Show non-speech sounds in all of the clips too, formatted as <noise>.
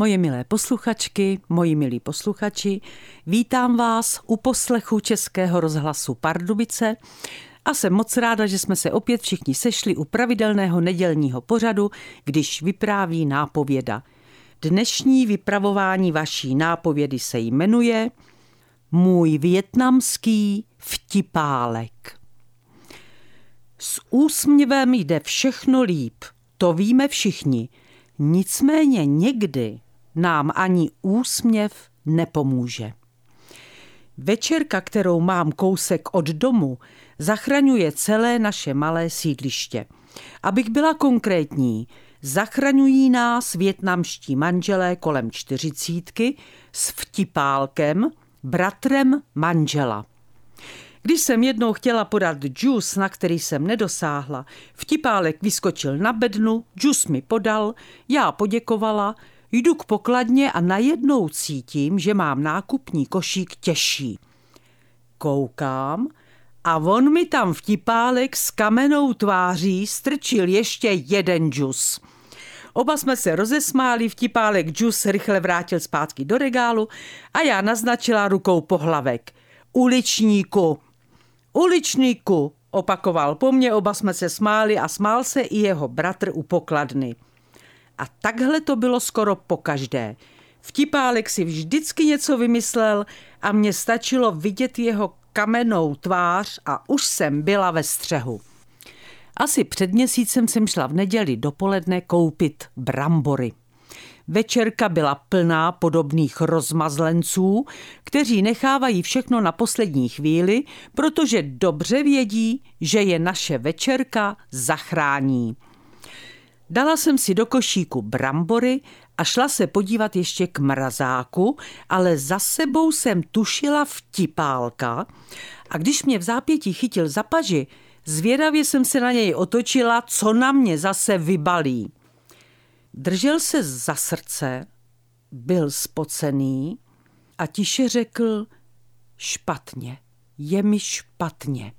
Moje milé posluchačky, moji milí posluchači, vítám vás u poslechu Českého rozhlasu Pardubice a jsem moc ráda, že jsme se opět všichni sešli u pravidelného nedělního pořadu, když vypráví nápověda. Dnešní vypravování vaší nápovědy se jmenuje Můj větnamský vtipálek. S úsměvem jde všechno líp, to víme všichni. Nicméně někdy nám ani úsměv nepomůže. Večerka, kterou mám kousek od domu, zachraňuje celé naše malé sídliště. Abych byla konkrétní, zachraňují nás větnamští manželé kolem čtyřicítky s vtipálkem, bratrem manžela. Když jsem jednou chtěla podat džus, na který jsem nedosáhla, vtipálek vyskočil na bednu, džus mi podal, já poděkovala, jdu k pokladně a najednou cítím, že mám nákupní košík těžší. Koukám a on mi tam vtipálek s kamenou tváří strčil ještě jeden džus. Oba jsme se rozesmáli, vtipálek džus rychle vrátil zpátky do regálu a já naznačila rukou pohlavek. Uličníku, Uličníku, opakoval po mně, oba jsme se smáli a smál se i jeho bratr u pokladny. A takhle to bylo skoro po každé. Vtipálek si vždycky něco vymyslel a mně stačilo vidět jeho kamennou tvář a už jsem byla ve střehu. Asi před měsícem jsem šla v neděli dopoledne koupit brambory. Večerka byla plná podobných rozmazlenců, kteří nechávají všechno na poslední chvíli, protože dobře vědí, že je naše večerka zachrání. Dala jsem si do košíku brambory a šla se podívat ještě k mrazáku, ale za sebou jsem tušila vtipálka a když mě v zápětí chytil za paži, zvědavě jsem se na něj otočila, co na mě zase vybalí. Držel se za srdce, byl spocený a tiše řekl špatně, je mi špatně.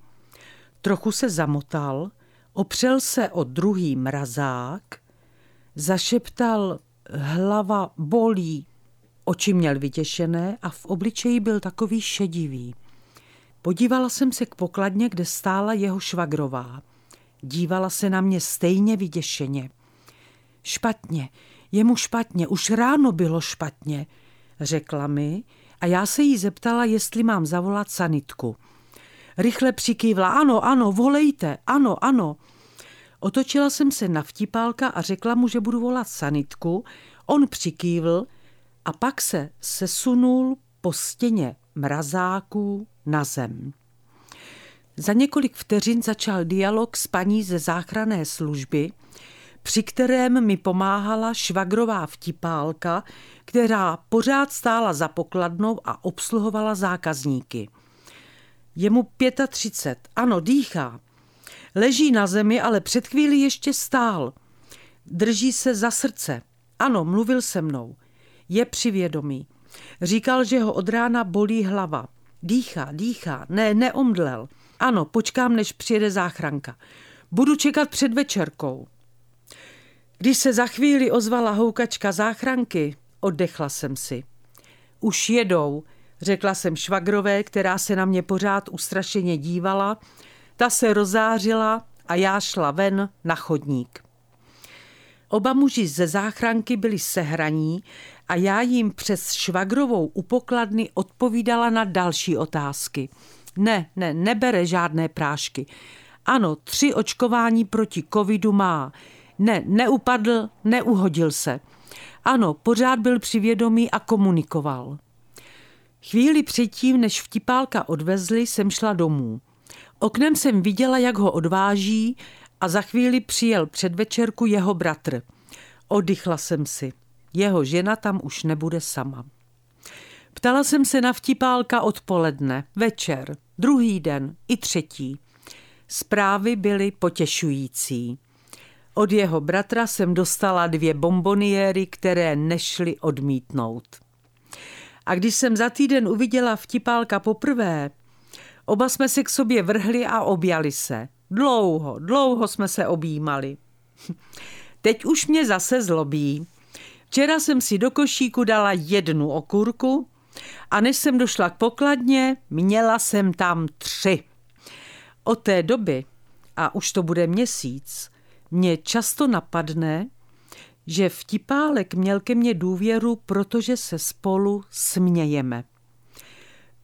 Trochu se zamotal, opřel se o druhý mrazák, zašeptal hlava bolí. Oči měl vytěšené a v obličeji byl takový šedivý. Podívala jsem se k pokladně, kde stála jeho švagrová. Dívala se na mě stejně vyděšeně. Špatně, je mu špatně, už ráno bylo špatně, řekla mi a já se jí zeptala, jestli mám zavolat sanitku. Rychle přikývla, ano, ano, volejte, ano, ano. Otočila jsem se na vtipálka a řekla mu, že budu volat sanitku. On přikývl a pak se sesunul po stěně mrazáků na zem. Za několik vteřin začal dialog s paní ze záchranné služby, při kterém mi pomáhala švagrová vtipálka, která pořád stála za pokladnou a obsluhovala zákazníky. Je mu 35, ano, dýchá. Leží na zemi, ale před chvíli ještě stál. Drží se za srdce. Ano, mluvil se mnou. Je při vědomí. Říkal, že ho od rána bolí hlava. Dýchá, dýchá. Ne, neomdlel. Ano, počkám, než přijede záchranka. Budu čekat před večerkou. Když se za chvíli ozvala houkačka záchranky, oddechla jsem si. Už jedou, řekla jsem švagrové, která se na mě pořád ustrašeně dívala. Ta se rozářila a já šla ven na chodník. Oba muži ze záchranky byli sehraní a já jim přes švagrovou upokladny odpovídala na další otázky. Ne, ne, nebere žádné prášky. Ano, tři očkování proti covidu má. Ne, neupadl, neuhodil se. Ano, pořád byl při vědomí a komunikoval. Chvíli předtím, než vtipálka odvezli, jsem šla domů. Oknem jsem viděla, jak ho odváží a za chvíli přijel před večerku jeho bratr. Oddychla jsem si. Jeho žena tam už nebude sama. Ptala jsem se na vtipálka odpoledne, večer, druhý den i třetí. Zprávy byly potěšující. Od jeho bratra jsem dostala dvě bomboniéry, které nešly odmítnout. A když jsem za týden uviděla vtipálka poprvé, oba jsme se k sobě vrhli a objali se. Dlouho, dlouho jsme se objímali. <laughs> Teď už mě zase zlobí. Včera jsem si do košíku dala jednu okurku a než jsem došla k pokladně, měla jsem tam tři. Od té doby, a už to bude měsíc, mě často napadne, že vtipálek měl ke mně důvěru, protože se spolu smějeme.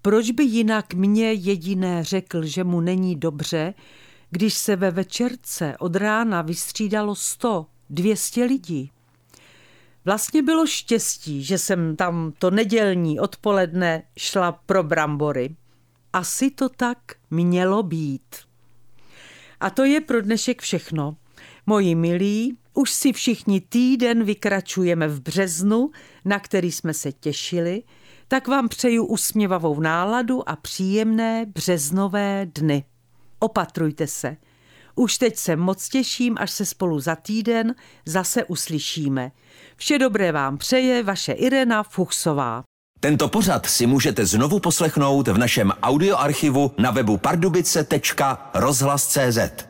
Proč by jinak mě jediné řekl, že mu není dobře, když se ve večerce od rána vystřídalo sto, dvěstě lidí? Vlastně bylo štěstí, že jsem tam to nedělní odpoledne šla pro brambory. Asi to tak mělo být. A to je pro dnešek všechno. Moji milí, už si všichni týden vykračujeme v březnu, na který jsme se těšili, tak vám přeju usměvavou náladu a příjemné březnové dny. Opatrujte se. Už teď se moc těším, až se spolu za týden zase uslyšíme. Vše dobré vám přeje vaše Irena Fuchsová. Tento pořad si můžete znovu poslechnout v našem audioarchivu na webu pardubice.rozhlas.cz.